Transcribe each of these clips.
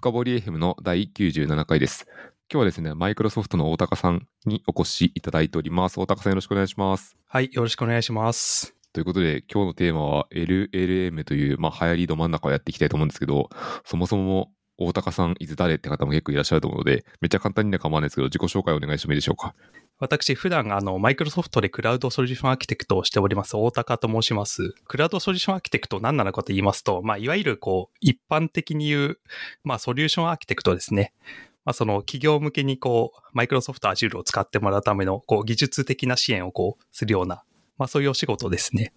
深掘り FM の第97回です。今日はですね、マイクロソフトの大高さんにお越しいただいております。大高さんよろしくお願いします。はい、よろしくお願いします。ということで、今日のテーマは LLM という、まあ、流行りど真ん中をやっていきたいと思うんですけど、そもそも大高さん、いつ誰って方も結構いらっしゃると思うので、めっちゃ簡単には構わないですけど、自己紹介お願いしてもいいでしょうか？私、普段、あの、マイクロソフトでクラウドソリューションアーキテクトをしております、大高と申します。クラウドソリューションアーキテクト何なのかと言いますと、まあ、いわゆる、こう、一般的に言う、まあ、ソリューションアーキテクトですね。まあ、その企業向けにこう、マイクロソフト Azure を使ってもらうための、こう、技術的な支援をこう、するような、まあ、そういうお仕事ですね。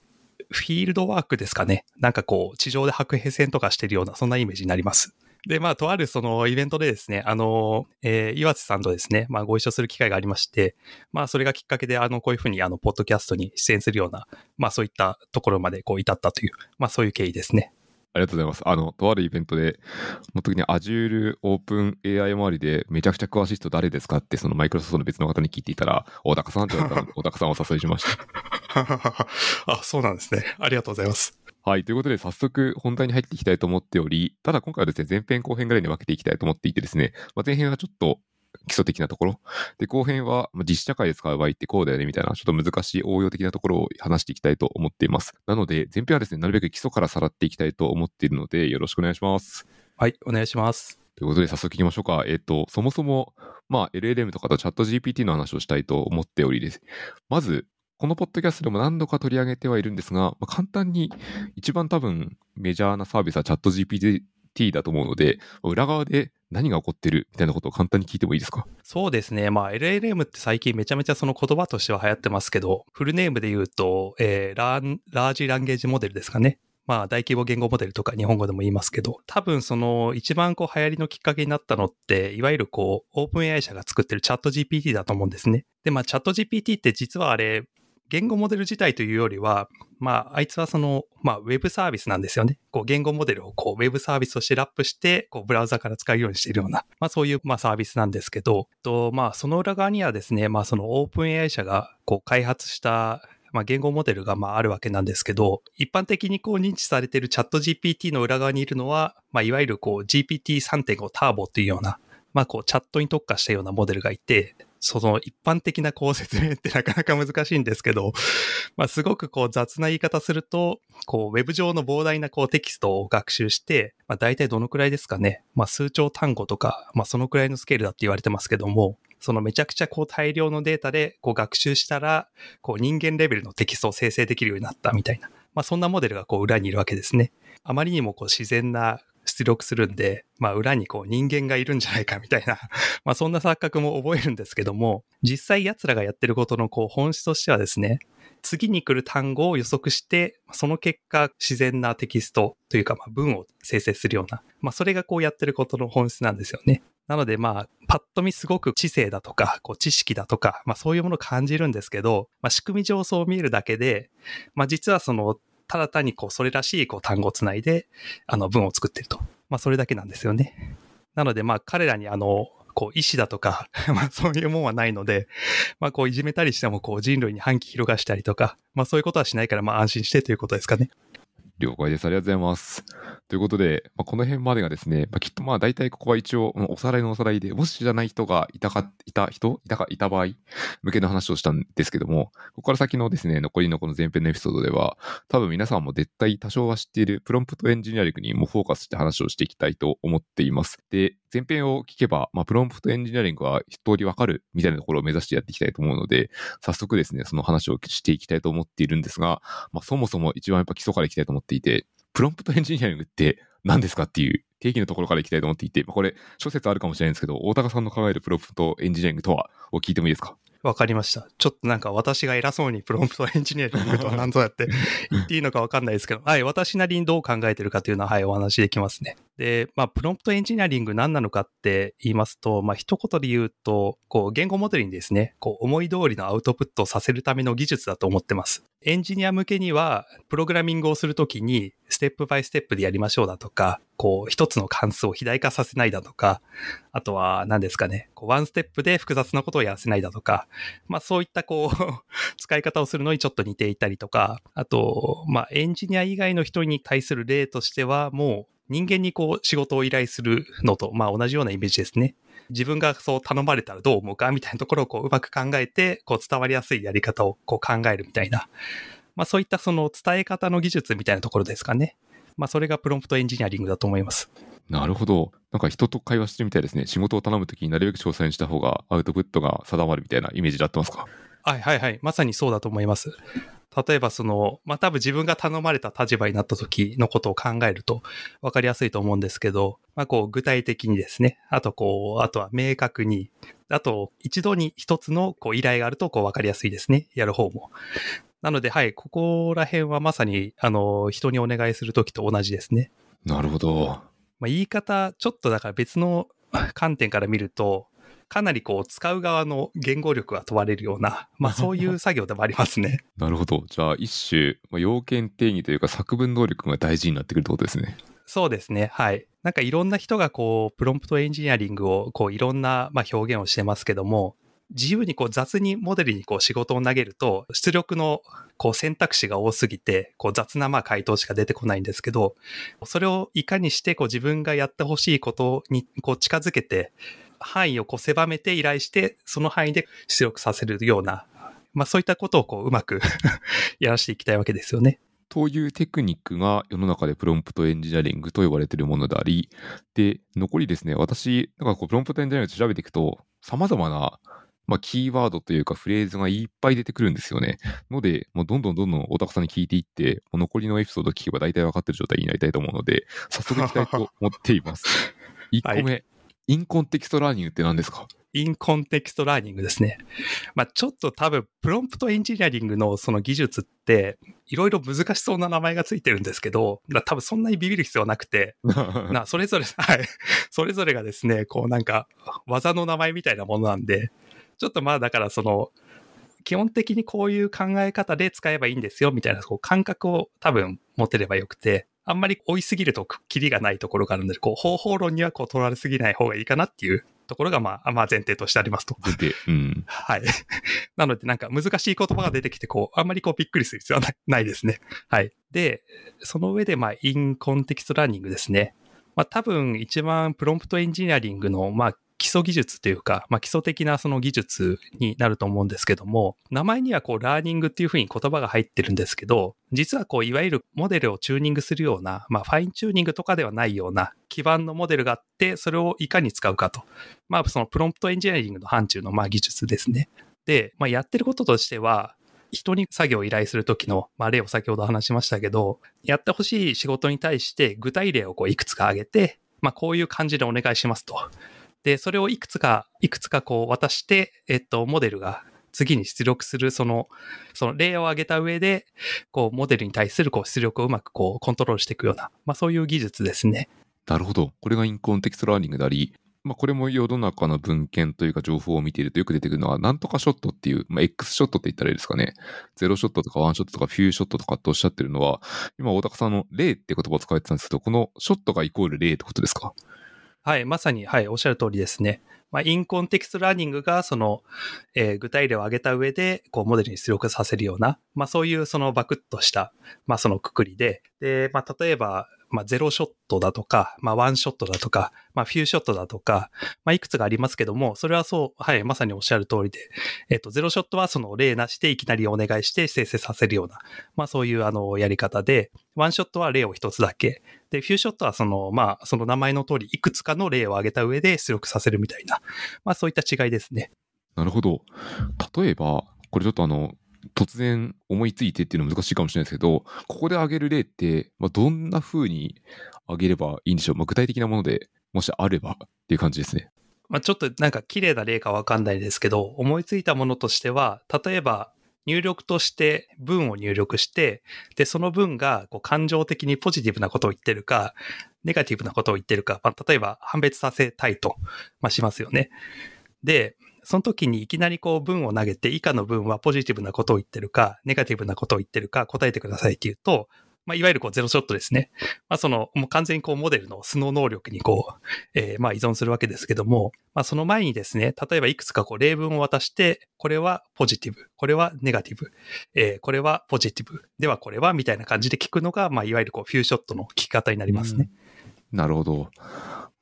フィールドワークですかね。なんかこう、地上で白兵戦とかしてるような、そんなイメージになります。で、まあ、とあるそのイベントでですね、あの、えー岩瀬さんとですね、まあ、ご一緒する機会がありまして、まあ、それがきっかけで、あの、こういうふうに、あの、ポッドキャストに出演するような、まあ、そういったところまで、こう、至ったという、まあ、そういう経緯ですね。ありがとうございます。あの、とあるイベントで、その時に Azure Open AI 周りでめちゃくちゃ詳しい人誰ですかって、そのマイクロソフトの別の方に聞いていたら、大高さんって言われたので、大高さんをお誘いしました。あ、そうなんですね。ありがとうございます。はい。ということで、早速本題に入っていきたいと思っており、ただ今回はですね、前編後編ぐらいに分けていきたいと思っていてですね、まあ、前編はちょっと基礎的なところ。で、後編はまあ実社会で使う場合ってこうだよねみたいな、ちょっと難しい応用的なところを話していきたいと思っています。なので、前編はですね、なるべく基礎からさらっていきたいと思っているので、よろしくお願いします。はい、お願いします。ということで、早速行きましょうか。えっ、と、そもそも、まあ、LLM とかとチャット GPT の話をしたいと思っておりです。まず、このポッドキャストでも何度か取り上げてはいるんですが、まあ、簡単に一番多分メジャーなサービスはチャット GPT だと思うので、裏側で何が起こってるみたいなことを簡単に聞いてもいいですか？そうですね。まあ、LLM って最近めちゃめちゃその言葉としては流行ってますけど、フルネームで言うと、えーランラージランゲージモデルですかね。まあ、大規模言語モデルとか日本語でも言いますけど、多分その一番こう流行りのきっかけになったのって、いわゆるこう、オープン AI 社が作ってるチャット GPT だと思うんですね。で、まあ、チャット GPT って実はあれ、言語モデル自体というよりは、まあ、あいつはその、まあ、ウェブサービスなんですよね。こう、言語モデルをこう、ウェブサービスとしてラップして、こう、ブラウザから使えるようにしているような、まあ、そういう、まあ、サービスなんですけど、と、まあ、その裏側にはですね、まあ、そのオープン AI 社が、こう、開発した、まあ、言語モデルがまああるわけなんですけど、一般的にこう認知されているチャット GPT の裏側にいるのは、まあ、いわゆるこう GPT3.5 ターボというような、まあ、こうチャットに特化したようなモデルがいて、その一般的なこう説明ってなかなか難しいんですけど、まあ、すごくこう雑な言い方すると、こうウェブ上の膨大なこうテキストを学習して、まあ、大体どのくらいですかね、まあ、数兆単語とか、まあ、そのくらいのスケールだって言われてますけども、そのめちゃくちゃこう大量のデータでこう学習したら、こう人間レベルのテキストを生成できるようになったみたいな、まあ、そんなモデルがこう裏にいるわけですね。あまりにもこう自然な出力するんで、まあ裏にこう人間がいるんじゃないかみたいな、まあそんな錯覚も覚えるんですけども、実際奴らがやってることのこう本質としてはですね、次に来る単語を予測して、その結果自然なテキストというかまあ文を生成するような、まあそれがこうやってることの本質なんですよね。なのでまあ、パッと見すごく知性だとか、こう知識だとか、まあそういうものを感じるんですけど、まあ仕組み上そう見えるだけで、まあ実はその、ただ単にこうそれらしいこう単語をつないで、あの文を作ってると。まあそれだけなんですよね。なのでまあ彼らにあの、こう意思だとか、まあそういうもんはないので、まあこういじめたりしてもこう人類に反旗広がしたりとか、まあそういうことはしないからまあ安心してということですかね。了解です。ありがとうございます。ということで、まあ、この辺までがですね、まあ、きっとまあ大体ここは一応おさらいのおさらいで、もし知らない人がいたか、いた人いたか、いた場合向けの話をしたんですけども、ここから先のですね、残りのこの前編のエピソードでは、多分皆さんも絶対多少は知っているプロンプトエンジニアリングにもフォーカスして話をしていきたいと思っています。で、前編を聞けば、まあ、プロンプトエンジニアリングは一通りわかるみたいなところを目指してやっていきたいと思うので、早速ですね、その話をしていきたいと思っているんですが、まあ、そもそも一番やっぱ基礎からいきたいと思っていて、プロンプトエンジニアリングって何ですかっていう定義のところからいきたいと思っていて、まあ、これ諸説あるかもしれないんですけど、大高さんの考えるプロンプトエンジニアリングとはを聞いてもいいですか？わかりました。ちょっとなんか私が偉そうにプロンプトエンジニアリングとは何ぞやって 言っていいのかわかんないですけど、はい、私なりにどう考えてるかというのは、はい、お話できますね。で、まあ、プロンプトエンジニアリング何なのかって言いますと、まあ、一言で言うと、こう、言語モデルにですね、こう、思い通りのアウトプットをさせるための技術だと思ってます。エンジニア向けには、プログラミングをするときに、ステップバイステップでやりましょうだとか、こう、一つの関数を肥大化させないだとか、あとは、何ですかね、こうワンステップで複雑なことをやらせないだとか、まあそういったこう、使い方をするのにちょっと似ていたりとか、あと、まあエンジニア以外の人に対する例としては、もう人間にこう仕事を依頼するのと、まあ同じようなイメージですね。自分がそう頼まれたらどう思うかみたいなところをこううまく考えて、こう伝わりやすいやり方をこう考えるみたいな。まあそういったその伝え方の技術みたいなところですかね。まあそれがプロンプトエンジニアリングだと思います。なるほど。なんか人と会話してみたいですね。仕事を頼むときになるべく詳細にした方がアウトプットが定まるみたいなイメージで合ってますか？はいはいはい。まさにそうだと思います。例えばその、まあ、多分自分が頼まれた立場になった時のことを考えると分かりやすいと思うんですけど、まあ、こう具体的にですね、あとこう、あとは明確に、あと一度に一つのこう依頼があるとこう分かりやすいですね、やる方も。なので、はい、ここら辺はまさに、あの、人にお願いするときと同じですね。なるほど。まあ、言い方、ちょっとだから別の観点から見ると、かなりこう使う側の言語力が問われるような、まあそういう作業でもありますね。なるほど。じゃあ一種、まあ、要件定義というか作文能力が大事になってくるってことですね。そうですね。はい。なんかいろんな人がこう、プロンプトエンジニアリングをこういろんなまあ表現をしてますけども、自由にこう雑にモデルにこう仕事を投げると、出力のこう選択肢が多すぎて、こう雑なまあ回答しか出てこないんですけど、それをいかにしてこう自分がやってほしいことにこう近づけて、範囲をこう狭めて依頼して、その範囲で出力させるような、まあそういったことをこううまく やらせていきたいわけですよね。というテクニックが世の中でプロンプトエンジニアリングと呼ばれているものであり、で、残りですね、私、なんかこうプロンプトエンジニアリング調べていくと、様々なまあ、キーワードというかフレーズがいっぱい出てくるんですよね。ので、もうどんどんどんどん大高さんに聞いていって、もう残りのエピソード聞けば大体分かってる状態になりたいと思うので、早速いきたいと思っています。1個目、はい、 in-context learning って何ですか？ in-context learning ですね。まあちょっと多分、プロンプトエンジニアリングのその技術って、いろいろ難しそうな名前がついてるんですけど、多分そんなにビビる必要はなくて、なそれぞれ、はい。それぞれがですね、こうなんか、技の名前みたいなものなんで、ちょっとまあだからその、基本的にこういう考え方で使えばいいんですよみたいなこう感覚を多分持てればよくて、あんまり追いすぎるとキリがないところがあるので、こう方法論にはこう取られすぎない方がいいかなっていうところがまあ、まあ前提としてありますと。うん。はい。なのでなんか難しい言葉が出てきて、こう、あんまりこうびっくりする必要はないですね。はい。で、その上でまあ、 in-context learning ですね。まあ多分一番プロンプトエンジニアリングのまあ基礎技術というか、まあ、基礎的なその技術になると思うんですけども、名前にはこう、ラーニングっていうふうに言葉が入ってるんですけど、実はこう、いわゆるモデルをチューニングするような、まあ、ファインチューニングとかではないような基盤のモデルがあって、それをいかに使うかと。まあ、そのプロンプトエンジニアリングの範疇のまあ技術ですね。で、まあ、やってることとしては、人に作業を依頼するときの、まあ、例を先ほど話しましたけど、やってほしい仕事に対して具体例をこういくつか挙げて、まあ、こういう感じでお願いしますと。で、それをいくつか、いくつかこう渡して、えっと、モデルが次に出力する、その、その例を挙げた上で、こう、モデルに対するこう出力をうまくこう、コントロールしていくような、まあそういう技術ですね。なるほど。これが in-context learning であり、まあ、これも世の中の文献というか情報を見ているとよく出てくるのは、なんとか shot っていう、まあ、X ショットって言ったらいいですかね。 zero-shot とか one-shot とか few-shot とかっておっしゃってるのは、今大高さんの例って言葉を使われてたんですけど、このショットがイコール例ってことですか？はい、まさに、はい、おっしゃる通りですね。まあ、 in-context learning が、その、えー、具体例を挙げた上で、こう、モデルに出力させるような、まあ、そういう、その、バクッとした、まあ、そのくくりで、で、まあ、例えば、まあ、ゼロショットだとか、まあ、ワンショットだとか、まあ、フューショットだとか、まあ、いくつかありますけども、それはそう、はい、まさにおっしゃる通りで、えっと、ゼロショットはその例なしでいきなりお願いして生成させるような、まあ、そういうあの、やり方で、ワンショットは例を一つだけ、で、フューショットはその、まあ、その名前の通り、いくつかの例を挙げた上で出力させるみたいな、まあ、そういった違いですね。なるほど。例えば、これちょっとあの、突然思いついてっていうのは難しいかもしれないですけど、ここで挙げる例って、まあ、どんな風に挙げればいいんでしょう、まあ、具体的なものでもしあればっていう感じですね。まあ、ちょっとなんか綺麗な例かわかんないですけど、思いついたものとしては、例えば入力として文を入力して、で、その文がこう感情的にポジティブなことを言ってるか、ネガティブなことを言ってるか、まあ、例えば判別させたいと、まあ、しますよね。で、その時にいきなりこう文を投げて、以下の文はポジティブなことを言ってるか、ネガティブなことを言ってるか答えてくださいって言うと、まあ、いわゆるこうゼロショットですね。まあ、その、もう完全にこうモデルの素の能力にこう、えー、まあ依存するわけですけども、まあ、その前にですね、例えばいくつかこう例文を渡して、これはポジティブ、これはネガティブ、えー、これはポジティブ、ではこれはみたいな感じで聞くのが、まあ、いわゆるこうフューショットの聞き方になりますね。なるほど。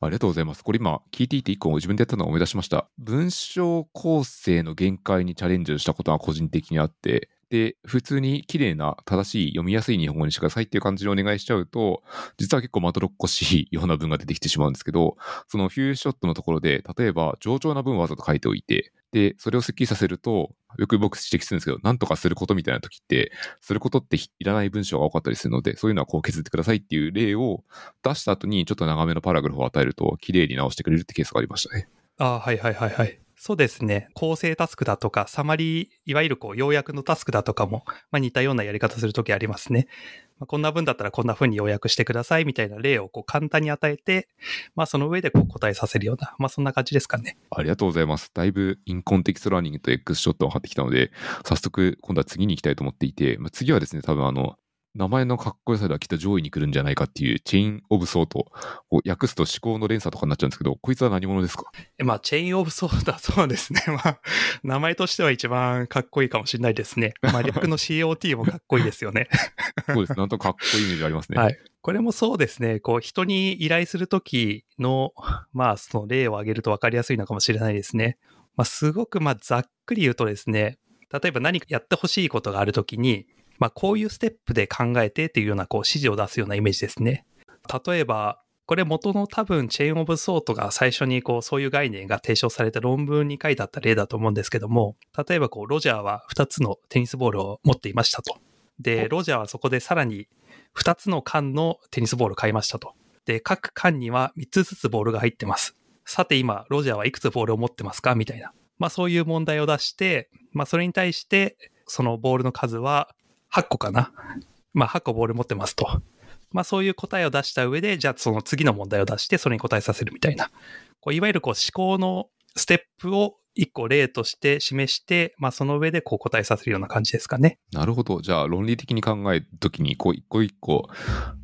ありがとうございます。これ今聞いていて一個自分でやったのを思い出しました。文章構成の限界にチャレンジをしたことは個人的にあって、で、普通に綺麗な正しい読みやすい日本語にしてくださいっていう感じでお願いしちゃうと、実は結構まどろっこしいような文が出てきてしまうんですけど、そのフューショットのところで、例えば上長な文をわざと書いておいて、で、それをスッキリさせると、よく僕指摘するんですけど、なんとかすることみたいな時って、することっていらない文章が多かったりするので、そういうのはこう削ってくださいっていう例を出した後にちょっと長めのパラグラフを与えると、綺麗に直してくれるってケースがありましたね。ああ、はいはいはいはい。そうですね。構成タスクだとか、サマリー、いわゆるこう、要約のタスクだとかも、まあ、似たようなやり方するときありますね。まあ、こんな文だったらこんな風に要約してくださいみたいな例をこう簡単に与えて、まあ、その上でこう答えさせるような、まあ、そんな感じですかね。ありがとうございます。だいぶインコンテキストラーニングと X ショットを貼ってきたので、早速今度は次に行きたいと思っていて、まあ、次はですね、多分あの、名前のかっこよさではきっと上位に来るんじゃないかっていう chain of thought を訳すと思考の連鎖とかになっちゃうんですけど、こいつは何者ですか？えまあ、 chain of thought、そうですね。まあ、名前としては一番かっこいいかもしれないですね。まあ、略の COT もかっこいいですよね。そうです。なんとかっこいいイメージありますね。はい。これもそうですね。こう、人に依頼するときの、まあ、その例を挙げると分かりやすいのかもしれないですね。まあ、すごく、まあ、ざっくり言うとですね、例えば何かやってほしいことがあるときに、まあ、こういうステップで考えてっていうような、こう、指示を出すようなイメージですね。例えば、これ元の多分、チェーンオブソートが最初にこう、そういう概念が提唱された論文に書いてあった例だと思うんですけども、例えばこう、ロジャーは2つのテニスボールを持っていましたと。で、ロジャーはそこでさらに2つの缶のテニスボールを買いましたと。で、各缶には3つずつボールが入ってます。さて今、ロジャーはいくつボールを持ってますか？みたいな。まあそういう問題を出して、まあそれに対して、そのボールの数は8個かな。まあ8個ボール持ってますと。まあそういう答えを出した上で、じゃあその次の問題を出して、それに答えさせるみたいな。こういわゆるこう思考のステップを一個例として示して、まあその上でこう答えさせるような感じですかね。なるほど。じゃあ論理的に考えるときに、こう一個一個、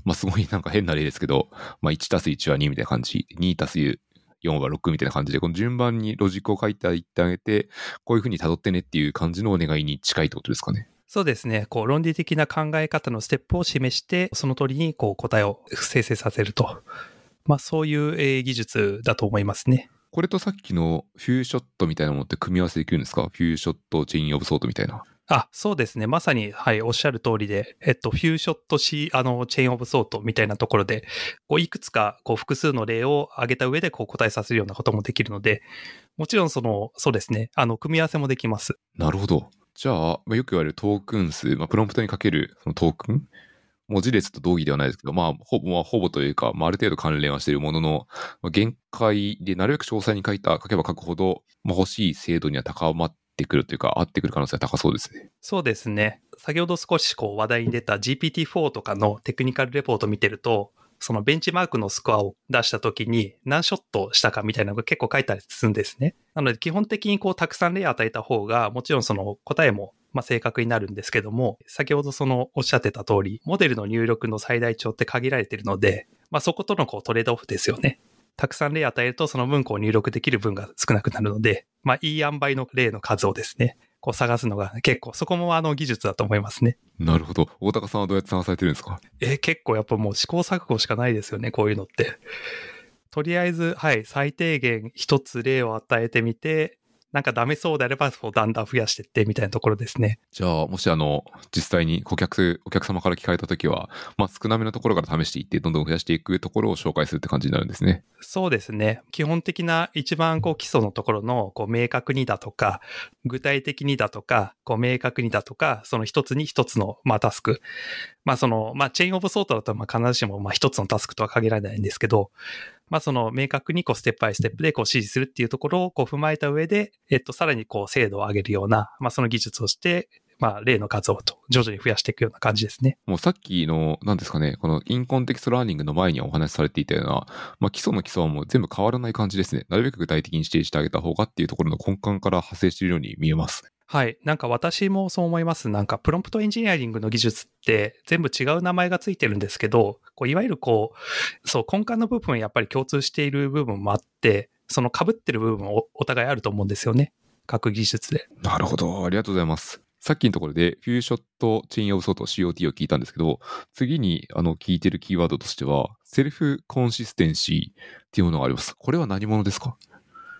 まあすごいなんか変な例ですけど、まあ1たす1は2みたいな感じ、2たす4は6みたいな感じで、この順番にロジックを書いていってあげて、こういうふうに辿ってねっていう感じのお願いに近いってことですかね。そうですね。こう論理的な考え方のステップを示して、その通りにこう答えを生成させると。まあそういうえー技術だと思いますね。これとさっきのフューショットみたいなものって組み合わせできるんですか？フューショット、チェインオブソートみたいな。あ、そうですね。まさに、はい、おっしゃる通りで、えっと、フューショットし、あの、チェーンオブソートみたいなところで、こう、いくつか、こう、複数の例を挙げた上で、こう、答えさせるようなこともできるので、もちろん、その、そうですね。あの、組み合わせもできます。なるほど。じゃあ、まあ、よく言われるトークン数、まあ、プロンプトにかけるそのトークン文字列と同義ではないですけど、まあ、ほぼ、まあ、ほぼというか、まあ、ある程度関連はしているものの、まあ、限界で、なるべく詳細に書いた、書けば書くほど、まあ、欲しい精度には高まってくるというか、合ってくる可能性は高そうですね。そうですね。先ほど少しこう話題に出た GPT-4 とかのテクニカルレポート見てると、そのベンチマークのスコアを出した時に何ショットしたかみたいなのが結構書いてありするんですね。なので基本的にこうたくさん例を与えた方がもちろんその答えもまあ正確になるんですけども、先ほどそのおっしゃってた通り、モデルの入力の最大値って限られているので、まあそことのこうトレードオフですよね。たくさん例与えるとその文庫を入力できる分が少なくなるので、まあいい塩梅の例の数をですね、こう探すのが結構、そこもあの技術だと思いますね。なるほど。大高さんはどうやって探されてるんですか？え、結構やっぱもう試行錯誤しかないですよね、こういうのって。とりあえず、はい、最低限一つ例を与えてみて、なんかダメそうであれば、だんだん増やしていってみたいなところですね。じゃあ、もしあの、実際に顧客、お客様から聞かれたときは、まあ少なめのところから試していって、どんどん増やしていくところを紹介するって感じになるんですね。そうですね。基本的な一番こう基礎のところのこう明確にだとか、具体的にだとか、こう明確にだとか、その一つに一つのまあタスク。まあその、まあチェーンオブソートだとまあ必ずしもまあ一つのタスクとは限らないんですけど、まあその明確にこうステップバイステップでこう指示するっていうところをこう踏まえた上で、えっとさらにこう精度を上げるような、まあその技術をして、まあ例の数をと徐々に増やしていくような感じですね。もうさっきの、何ですかね、この in-context learning の前にお話しされていたような、まあ基礎の基礎はもう全部変わらない感じですね。なるべく具体的に指定してあげた方がっていうところの根幹から派生しているように見えます。はい。なんか私もそう思います。なんかプロンプトエンジニアリングの技術って全部違う名前がついてるんですけど、こういわゆるこう、そう根幹の部分やっぱり共通している部分もあって、その被ってる部分もおお互いあると思うんですよね。各技術で。なるほど。ありがとうございます。さっきのところで、フューショットチェーンオブソート COT を聞いたんですけど、次にあの聞いてるキーワードとしては、 self-consistency っていうものがあります。これは何者ですか？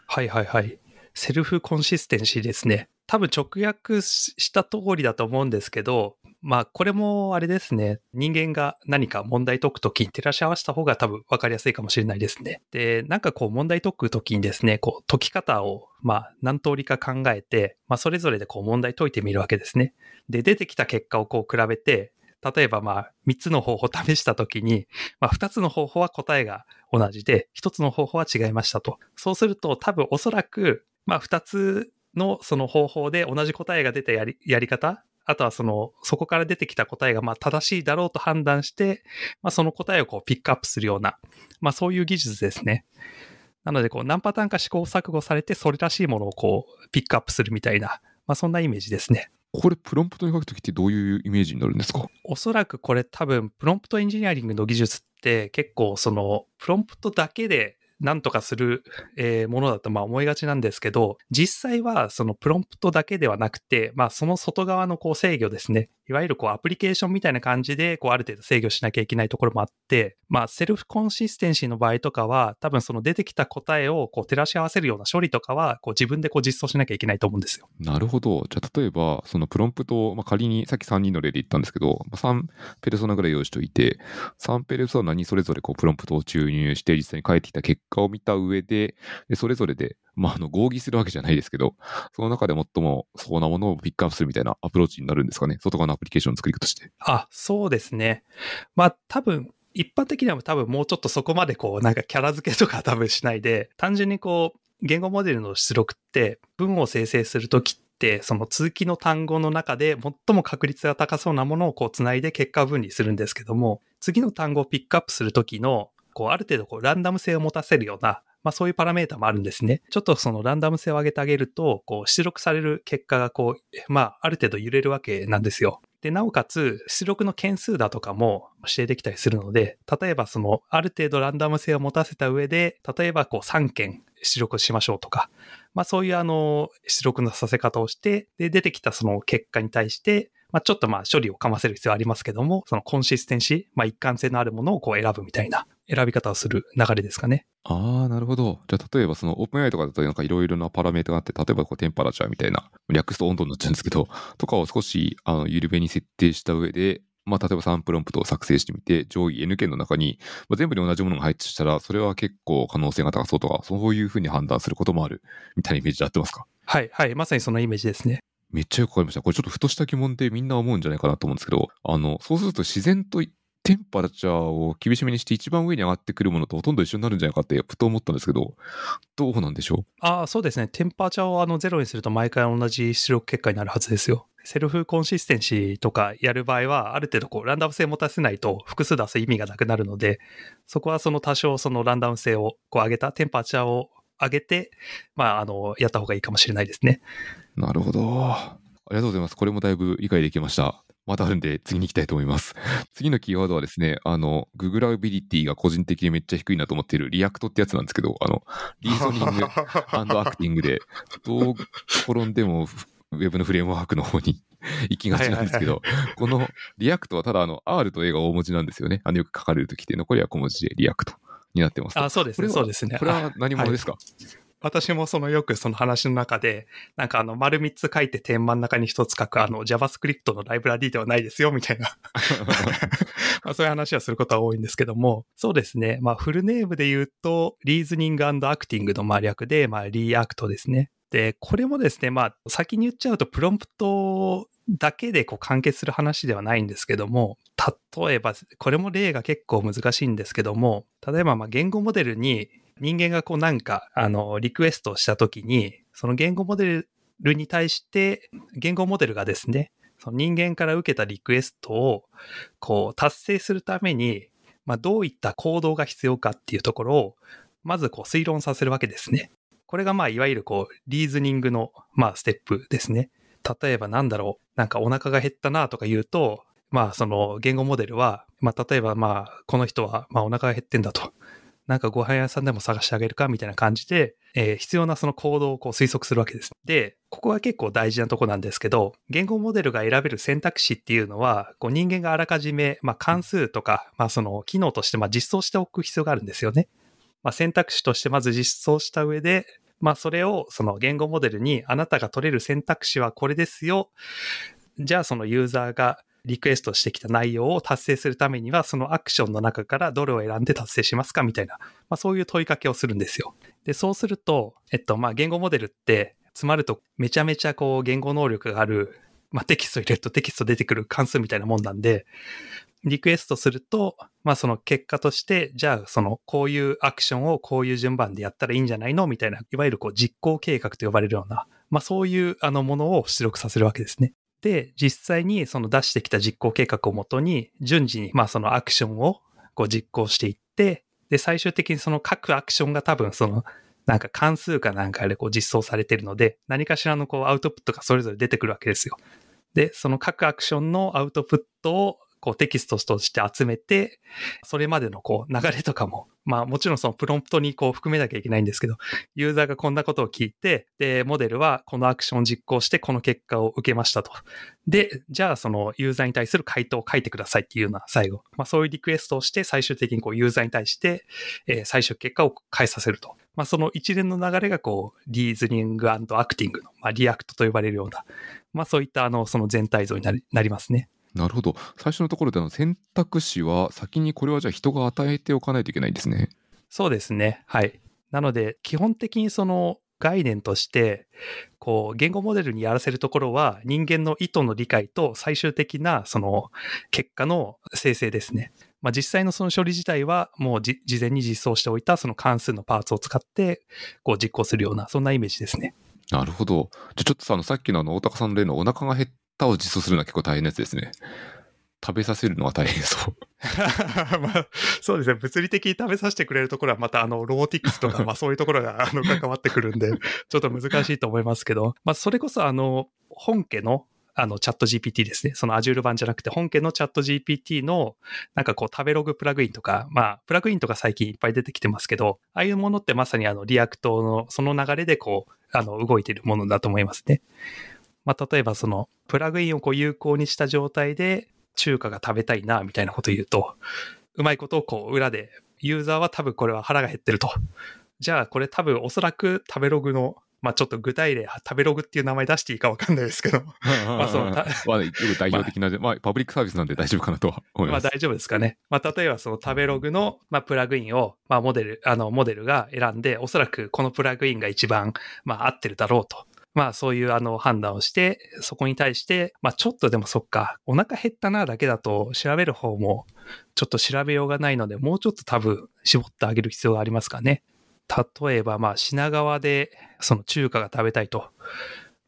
はいはいはい。 self-consistency ですね。多分直訳した通りだと思うんですけど、まあこれもあれですね。人間が何か問題解くときに照らし合わせた方が多分分かりやすいかもしれないですね。で、なんかこう問題解くときにですね、こう解き方をまあ何通りか考えて、まあそれぞれでこう問題解いてみるわけですね。で、出てきた結果をこう比べて、例えばまあ3つの方法を試したときに、まあ2つの方法は答えが同じで、1つの方法は違いましたと。そうすると多分おそらく、まあ2つのその方法で同じ答えが出たやりやり方、あとはその、そこから出てきた答えがまあ正しいだろうと判断して、まあその答えをこうピックアップするような、まあそういう技術ですね。なのでこう何パターンか試行錯誤されてそれらしいものをこうピックアップするみたいな、まあそんなイメージですね。これ、プロンプトに書くときってどういうイメージになるんですか？おそらくこれ多分プロンプトエンジニアリングの技術って結構そのプロンプトだけでなんとかする、えーものだとまあ思いがちなんですけど、実際はそのプロンプトだけではなくて、まあその外側のこう制御ですね。いわゆるこうアプリケーションみたいな感じでこうある程度制御しなきゃいけないところもあって、まあ self-consistency の場合とかは多分その出てきた答えをこう照らし合わせるような処理とかはこう自分でこう実装しなきゃいけないと思うんですよ。なるほど。じゃあ、例えば、そのプロンプトを、まあ、仮にさっき3人の例で言ったんですけど、3ペルソナぐらい用意しておいて、3ペルソナにそれぞれこうプロンプトを注入して、実際に返ってきた結果を見た上で、でそれぞれで、まあ、あの合議するわけじゃないですけど、その中で最もそうなものをピックアップするみたいなアプローチになるんですかね？外側のアプリケーションの作り方として。あ、そうですね。まあ多分、一般的には多分もうちょっとそこまでこうなんかキャラ付けとか多分しないで、単純にこう言語モデルの出力って文を生成するときってその続きの単語の中で最も確率が高そうなものをこうつないで結果分離するんですけども、次の単語をピックアップするときのこうある程度こうランダム性を持たせるようなまあそういうパラメータもあるんですね。ちょっとそのランダム性を上げてあげると、こう出力される結果がこう、まあある程度揺れるわけなんですよ。で、なおかつ出力の件数だとかも指定できたりするので、例えばそのある程度ランダム性を持たせた上で、例えばこう3件出力しましょうとか、まあそういうあの出力のさせ方をして、で、出てきたその結果に対して、まあちょっとまあ処理をかませる必要はありますけども、そのコンシステンシー、まあ一貫性のあるものをこう選ぶみたいな選び方をする流れですかね。ああ、なるほど。じゃあ、例えばそのオープン AI とかだとなんかいろいろなパラメータがあって、例えばこうテンパラチャーみたいな、略すと温度になっちゃうんですけど、とかを少しあの緩めに設定した上で、まあ、例えば3プロンプトを作成してみて、上位 N 件の中に、まあ、全部に同じものが入ってたら、それは結構可能性が高そうとか、そういうふうに判断することもある、みたいなイメージで合ってますか？はい、はい、まさにそのイメージですね。めっちゃよくわかりました。これちょっとふとした疑問でみんな思うんじゃないかなと思うんですけど、あの、そうすると自然とtemperature を厳しめにして一番上に上がってくるものとほとんど一緒になるんじゃないかってふと思ったんですけど、どうなんでしょああ、そうですね。テンパーチャーをあのゼロにすると毎回同じ出力結果になるはずですよ。 self-consistency とかやる場合は、ある程度こうランダム性を持たせないと複数出す意味がなくなるので、そこはその多少そのランダム性をこう上げた、テンパーチャーを上げて、まあ、あの、やった方がいいかもしれないですね。うなるほど。ありがとうございます。これもだいぶ理解できました。まだあるんで次に行きたいと思います。次のキーワードはですね、あの、ググラビリティが個人的にめっちゃ低いなと思っている ReAct ってやつなんですけど、あの、 reasoning acting で、どう転んでもウェブのフレームワークの方に 行きがちなんですけど、この ReAct はただあの R と A が大文字なんですよね。あのよく書かれるときって残りは小文字で ReAct になってますと。あそうですね、そうですね。これは何者ですか、私もそのよくその話の中で、なんかあの丸3つ書いて点真ん中に1つ書くあの JavaScript のライブラリではないですよみたいな まあそういう話はすることは多いんですけども、そうですね。まあフルネームで言うと、 reasoning acting のまあ略で、まあ ReAct ですね。で、これもですね、まあ先に言っちゃうとプロンプトだけでこう完結する話ではないんですけども、例えば、これも例が結構難しいんですけども、例えばまあ言語モデルに人間がこうなんか、あの、リクエストしたときに、その言語モデルに対して、言語モデルがですね、その人間から受けたリクエストを、こう、達成するために、まあ、どういった行動が必要かっていうところを、まずこう、推論させるわけですね。これがまあ、いわゆるこう、リーズニングの、まあ、ステップですね。例えばなんだろう、なんかお腹が減ったなとか言うと、まあ、その言語モデルは、まあ、例えばまあ、この人は、まあ、お腹が減ってんだと。なんかご飯屋さんでも探してあげるかみたいな感じで、えー必要なその行動をこう推測するわけです。で、ここが結構大事なとこなんですけど、言語モデルが選べる選択肢っていうのは、こう人間があらかじめ、まあ、関数とか、まあ、その機能としてまあ実装しておく必要があるんですよね。まあ、選択肢としてまず実装した上で、まあ、それをその言語モデルにあなたが取れる選択肢はこれですよ。じゃあそのユーザーがリクエストしてきた内容を達成するためには、そのアクションの中からどれを選んで達成しますかみたいな、まあ、そういう問いかけをするんですよ。で、そうすると、えっと、まあ、言語モデルって、詰まるとめちゃめちゃこう言語能力がある、まあ、テキスト入れるとテキスト出てくる関数みたいなもんなんで、リクエストすると、まあその結果として、じゃあそのこういうアクションをこういう順番でやったらいいんじゃないの？みたいな、いわゆるこう実行計画と呼ばれるような、まあそういうあのものを出力させるわけですね。で、実際にその出してきた実行計画をもとに、順次にまあそのアクションをこう実行していって、で、最終的にその各アクションが多分そのなんか関数かなんかでこう実装されているので、何かしらのこうアウトプットがそれぞれ出てくるわけですよ。で、その各アクションのアウトプットをこうテキストとして集めて、それまでのこう流れとかも、まあもちろんそのプロンプトにこう含めなきゃいけないんですけど、ユーザーがこんなことを聞いて、で、モデルはこのアクションを実行してこの結果を受けましたと。で、じゃあそのユーザーに対する回答を書いてくださいっていうような最後、まあそういうリクエストをして最終的にこうユーザーに対して、え最終結果を返させると。まあその一連の流れがこう、 reasoning acting の、まあ ReAct と呼ばれるような、まあそういったあの、その全体像になりなりますね。なるほど。最初のところであの選択肢は先にこれはじゃあ人が与えておかないといけないんですね。そうですね。はい。なので、基本的にその概念として、こう、言語モデルにやらせるところは、人間の意図の理解と最終的なその結果の生成ですね。まあ、実際のその処理自体は、もうじ事前に実装しておいたその関数のパーツを使って、こう実行するような、そんなイメージですね。なるほど。じゃあちょっとさ、あのさっきのあの大高さんの例のお腹が減ったを実装するのは結構大変なやつですね。食べさせるのは大変そう。まあ、そうですね。物理的に食べさせてくれるところはまたあの、ロボティクスとか、まあそういうところがあの関わってくるんで、ちょっと難しいと思いますけど、まあそれこそあの、本家のあの、チャット GPT ですね。その Azure 版じゃなくて、本家のチャット GPT の、なんかこう、食べログプラグインとか、まあ、プラグインとか最近いっぱい出てきてますけど、ああいうものってまさにあの、 ReAct の、その流れでこう、あの、動いてるものだと思いますね。まあ、例えばその、プラグインをこう有効にした状態で、中華が食べたいな、みたいなことを言うと、うまいことをこう、裏で、ユーザーは多分これは腹が減ってると。じゃあ、これ多分おそらく食べログの、まあちょっと具体例、食べログっていう名前出していいかわかんないですけど、まあそのたまあ、よく代表的な、まあ、パブリックサービスなんで大丈夫かなとは思います。まあ大丈夫ですかね。まあ例えばその食べログの、まあ、プラグインを、まあモデル、あの、モデルが選んで、おそらくこのプラグインが一番、まあ合ってるだろうと。まあそういうあの判断をして、そこに対して、まあちょっとでもそっか、お腹減ったなだけだと調べる方もちょっと調べようがないので、もうちょっと多分絞ってあげる必要がありますかね。例えばまあ品川でその中華が食べたいと。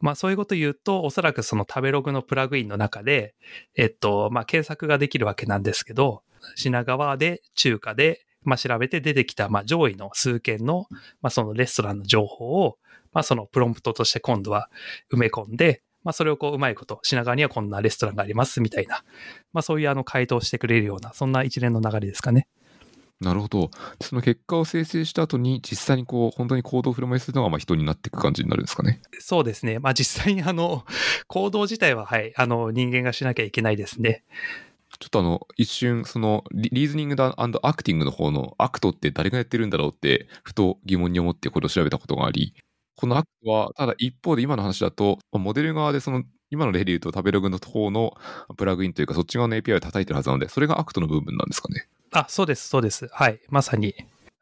まあそういうこと言うと、おそらくその食べログのプラグインの中で、えっと、まあ検索ができるわけなんですけど、品川で中華で、まあ調べて出てきた、まあ上位の数件の、まあそのレストランの情報を、まあそのプロンプトとして今度は埋め込んで、まあそれをこううまいこと、品川にはこんなレストランがありますみたいな、まあそういうあの回答をしてくれるような、そんな一連の流れですかね。なるほど。その結果を生成した後に、実際にこう、本当に行動を振る舞いするのが、まあ、人になっていく感じになるんですかね。そうですね。まあ実際にあの、行動自体ははい、あの人間がしなきゃいけないですね。ちょっとあの、一瞬、そのリ、 reasoning acting の方の act って誰がやってるんだろうって、ふと疑問に思ってこれを調べたことがあり、この act は、ただ一方で今の話だと、モデル側でその、今の例で言うと食べログの方のプラグインというか、そっち側の API を叩いてるはずなので、それが act の部分なんですかね。あ、そうです、そうです。はい。まさに、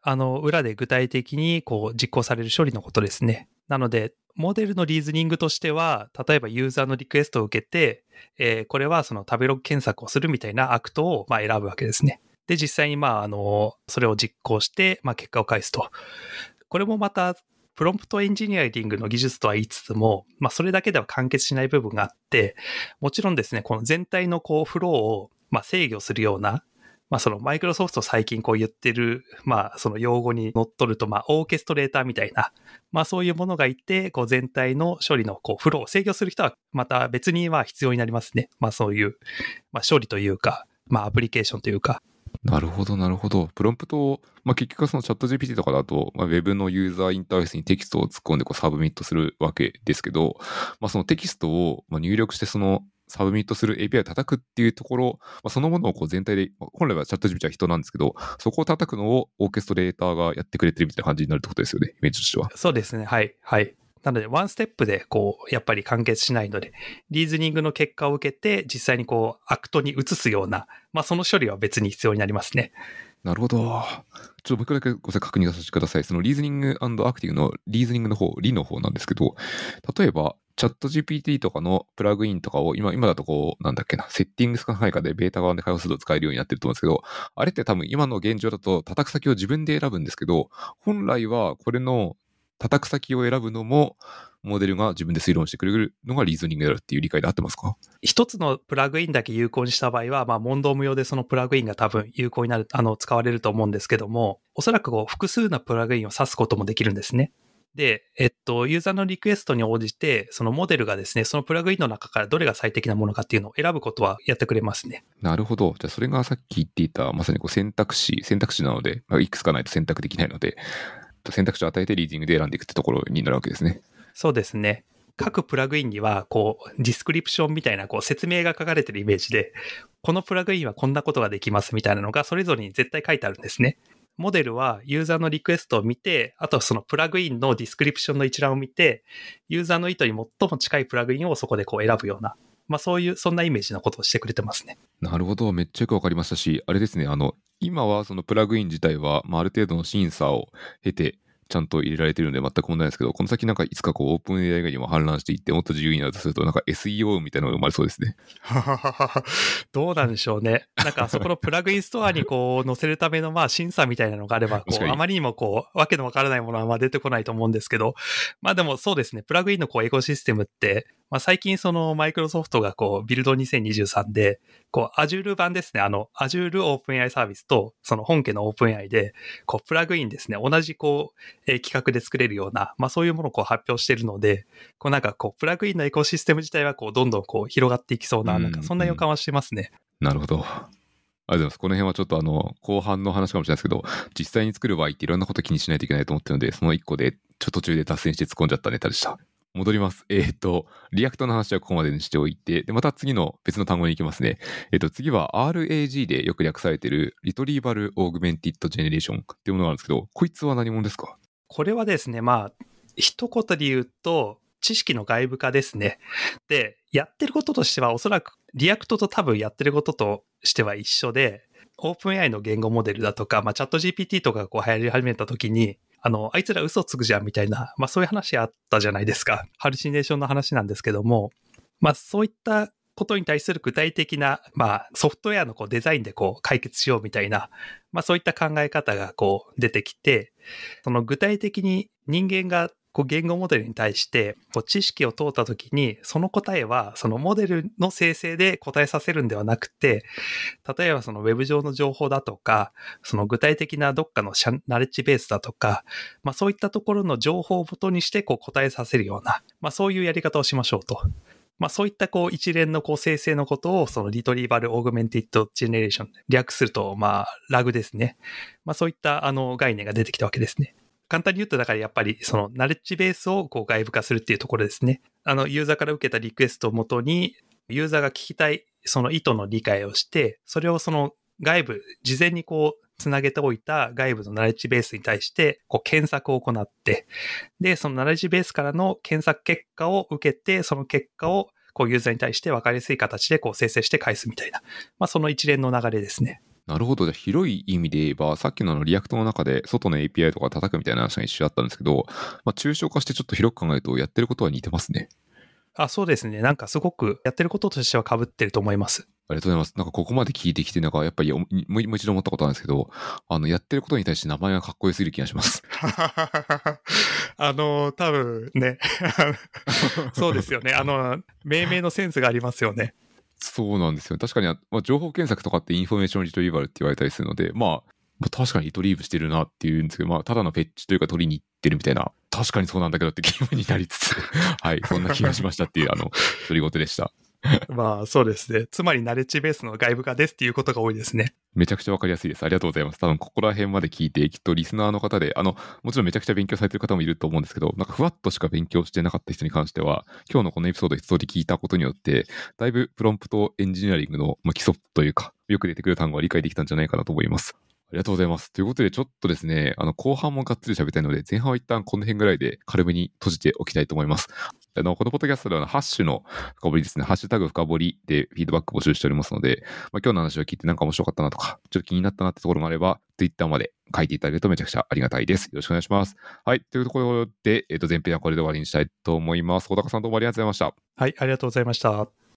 あの、裏で具体的にこう実行される処理のことですね。なので、モデルの reasoning としては、例えばユーザーのリクエストを受けて、えーこれはその食べログ検索をするみたいな act をまあ選ぶわけですね。で、実際にまあ、あの、それを実行して、まあ、結果を返すと。これもまた、プロンプトエンジニアリングの技術とは言いつつも、まあ、それだけでは完結しない部分があって、もちろんですね、この全体のこう、フローを、まあ、制御するような、まあそのマイクロソフト最近こう言ってる、まあその用語に乗っ取ると、まあ orchestrator みたいな、まあそういうものがいて、こう全体の処理のこうフローを制御する人はまた別には必要になりますね。まあそういう、まあ処理というか、まあアプリケーションというか。なるほど、なるほど。プロンプトを、まあ、結局はそのチャット GPT とかだと、まあ、Web のユーザーインターフェースにテキストを突っ込んでこうサブミットするわけですけど、まあ、そのテキストをま入力してそのサブミットする API を叩くっていうところ、まあ、そのものをこう全体で、本来はチャット GPT は人なんですけど、そこを叩くのを orchestrator がやってくれてるみたいな感じになるってことですよね、イメージとしては。そうですね。はい。はい。なので、ワンステップで、こう、やっぱり完結しないので、 reasoning の結果を受けて、実際にこう、 act に移すような、まあ、その処理は別に必要になりますね。なるほど。ちょっと僕だけご確認させてください。その reasoning acting の reasoning の方、リの方なんですけど、例えば、チャット GPT とかのプラグインとかを今、今だとこう、なんだっけな、セッティングスかないかでベータ側で開放すると使えるようになってると思うんですけど、あれって多分今の現状だと叩く先を自分で選ぶんですけど、本来はこれの叩く先を選ぶのも、モデルが自分で推論してくれるのがリーズニングであるっていう理解で合ってますか？一つのプラグインだけ有効にした場合は、まあ、問答無用でそのプラグインが多分有効になる、あの、使われると思うんですけども、おそらくこう、複数のプラグインを指すこともできるんですね。で、えっと、ユーザーのリクエストに応じて、そのモデルがですね、そのプラグインの中からどれが最適なものかっていうのを選ぶことはやってくれますね。なるほど。じゃあ、それがさっき言っていた、まさにこう選択肢、選択肢なので、まあ、いくつかないと選択できないので、選択肢を与えて reasoning で選んでいくってところになるわけですね。そうですね。各プラグインには、こう、 description みたいな、こう、説明が書かれてるイメージで、このプラグインはこんなことができますみたいなのが、それぞれに絶対書いてあるんですね。モデルはユーザーのリクエストを見て、あとはそのプラグインの description の一覧を見て、ユーザーの意図に最も近いプラグインをそこでこう選ぶような、まあそういう、そんなイメージのことをしてくれてますね。なるほど。めっちゃよくわかりましたし、あれですね、あの、今はそのプラグイン自体は、まあ、ある程度の審査を経て、ちゃんと入れられてるんで全く問題ないですけど、この先なんかいつかこうオープン AI 以外にも氾濫していってもっと自由になるとすると、なんか SEO みたいなのが生まれそうですね。どうなんでしょうね。なんかあそこのプラグインストアにこう載せるためのまあ審査みたいなのがあれば、あまりにもこうわけのわからないものはまあ出てこないと思うんですけど、まあでもそうですね、プラグインのこうエコシステムって、まあ、最近そのマイクロソフトがこうビルド2023で、こう Azure 版ですね、あの Azure OpenAI サービスとその本家の OpenAI で、こうプラグインですね、同じこう、えー、企画で作れるような、まあそういうものをこう発表しているので、こうなんかこうプラグインのエコシステム自体はこうどんどんこう広がっていきそうな、なんかそんな予感はしてますね。なるほど。ありがとうございます。この辺はちょっとあの、後半の話かもしれないですけど、実際に作る場合っていろんなこと気にしないといけないと思ってるので、その一個で、ちょっと途中で脱線して突っ込んじゃったネタでした。戻ります。えっ、ー、と、 ReAct の話はここまでにしておいて、で、また次の別の単語に行きますね。えっ、ー、と、次は RAG でよく略されている Retrieval Augmented Generation っていうものがあるんですけど、こいつは何者ですか？これはですね、まあ、一言で言うと、知識の外部化ですね。で、やってることとしては、おそらく ReAct と多分やってることとしては一緒で、オープン AI の言語モデルだとか、まあ、チャット GPT とかがこう流行り始めた時に、あの、あいつら嘘つくじゃんみたいな、まあそういう話あったじゃないですか。ハルシネーションの話なんですけども、まあそういったことに対する具体的な、まあソフトウェアのこうデザインでこう解決しようみたいな、まあそういった考え方がこう出てきて、その具体的に人間がこう言語モデルに対してこう知識を問うたときに、その答えはそのモデルの生成で答えさせるんではなくて、例えばそのウェブ上の情報だとか、その具体的などっかのナレッジベースだとか、まあそういったところの情報を元にしてこう答えさせるような、まあそういうやり方をしましょうと。まあそういったこう一連のこう生成のことをその Retrieval Augmented Generation 略するとまあ RAG ですね。まあそういったあの概念が出てきたわけですね。簡単に言うと、だからやっぱりそのナレッジベースをこう外部化するっていうところですね。あの、ユーザーから受けたリクエストをもとに、ユーザーが聞きたいその意図の理解をして、それをその外部、事前にこう、つなげておいた外部のナレッジベースに対して、こう、検索を行って、で、そのナレッジベースからの検索結果を受けて、その結果を、こう、ユーザーに対して分かりやすい形で、こう、生成して返すみたいな。まあ、その一連の流れですね。なるほど。じゃ広い意味で言えば、さっきのの ReAct の中で外の API とか叩くみたいな話が一緒だったんですけど、まあ、抽象化してちょっと広く考えると、やってることは似てますね。あ、そうですね。なんかすごくやってることとしては被ってると思います。ありがとうございます。なんかここまで聞いてきて、なんかやっぱりもう一度思ったことなんですけど、あの、やってることに対して名前がかっこよすぎる気がします。あの、多分ね、そうですよね。あの、命名のセンスがありますよね。そうなんですよ。確かに、まあ、情報検索とかって Information Retrieval って言われたりするので、まあ、まあ、確かに retrieve してるなっていうんですけど、まあ、ただの fetch というか取りに行ってるみたいな、確かにそうなんだけどって気分になりつつ、はい、そんな気がしましたっていう、あの、独り言でした。まあそうですね。つまりナレッジベースの外部化ですっていうことが多いですね。めちゃくちゃわかりやすいです。ありがとうございます。多分ここら辺まで聞いて、きっとリスナーの方で、あの、もちろんめちゃくちゃ勉強されてる方もいると思うんですけど、なんかふわっとしか勉強してなかった人に関しては、今日のこのエピソード一通り聞いたことによって、だいぶプロンプトエンジニアリングのまあ基礎というか、よく出てくる単語は理解できたんじゃないかなと思います。ありがとうございます。ということで、ちょっとですね、あの、後半もがっつり喋りたいので、前半は一旦この辺ぐらいで軽めに閉じておきたいと思います。あの、このポッドキャストでは、ハッシュの深掘りですね、ハッシュタグ深掘りでフィードバック募集しておりますので、まあ、今日の話を聞いてなんか面白かったなとか、ちょっと気になったなってところがあれば、Twitter まで書いていただけるとめちゃくちゃありがたいです。よろしくお願いします。はい。というところで、えっ、と、前編はこれで終わりにしたいと思います。小高さんどうもありがとうございました。はい、ありがとうございました。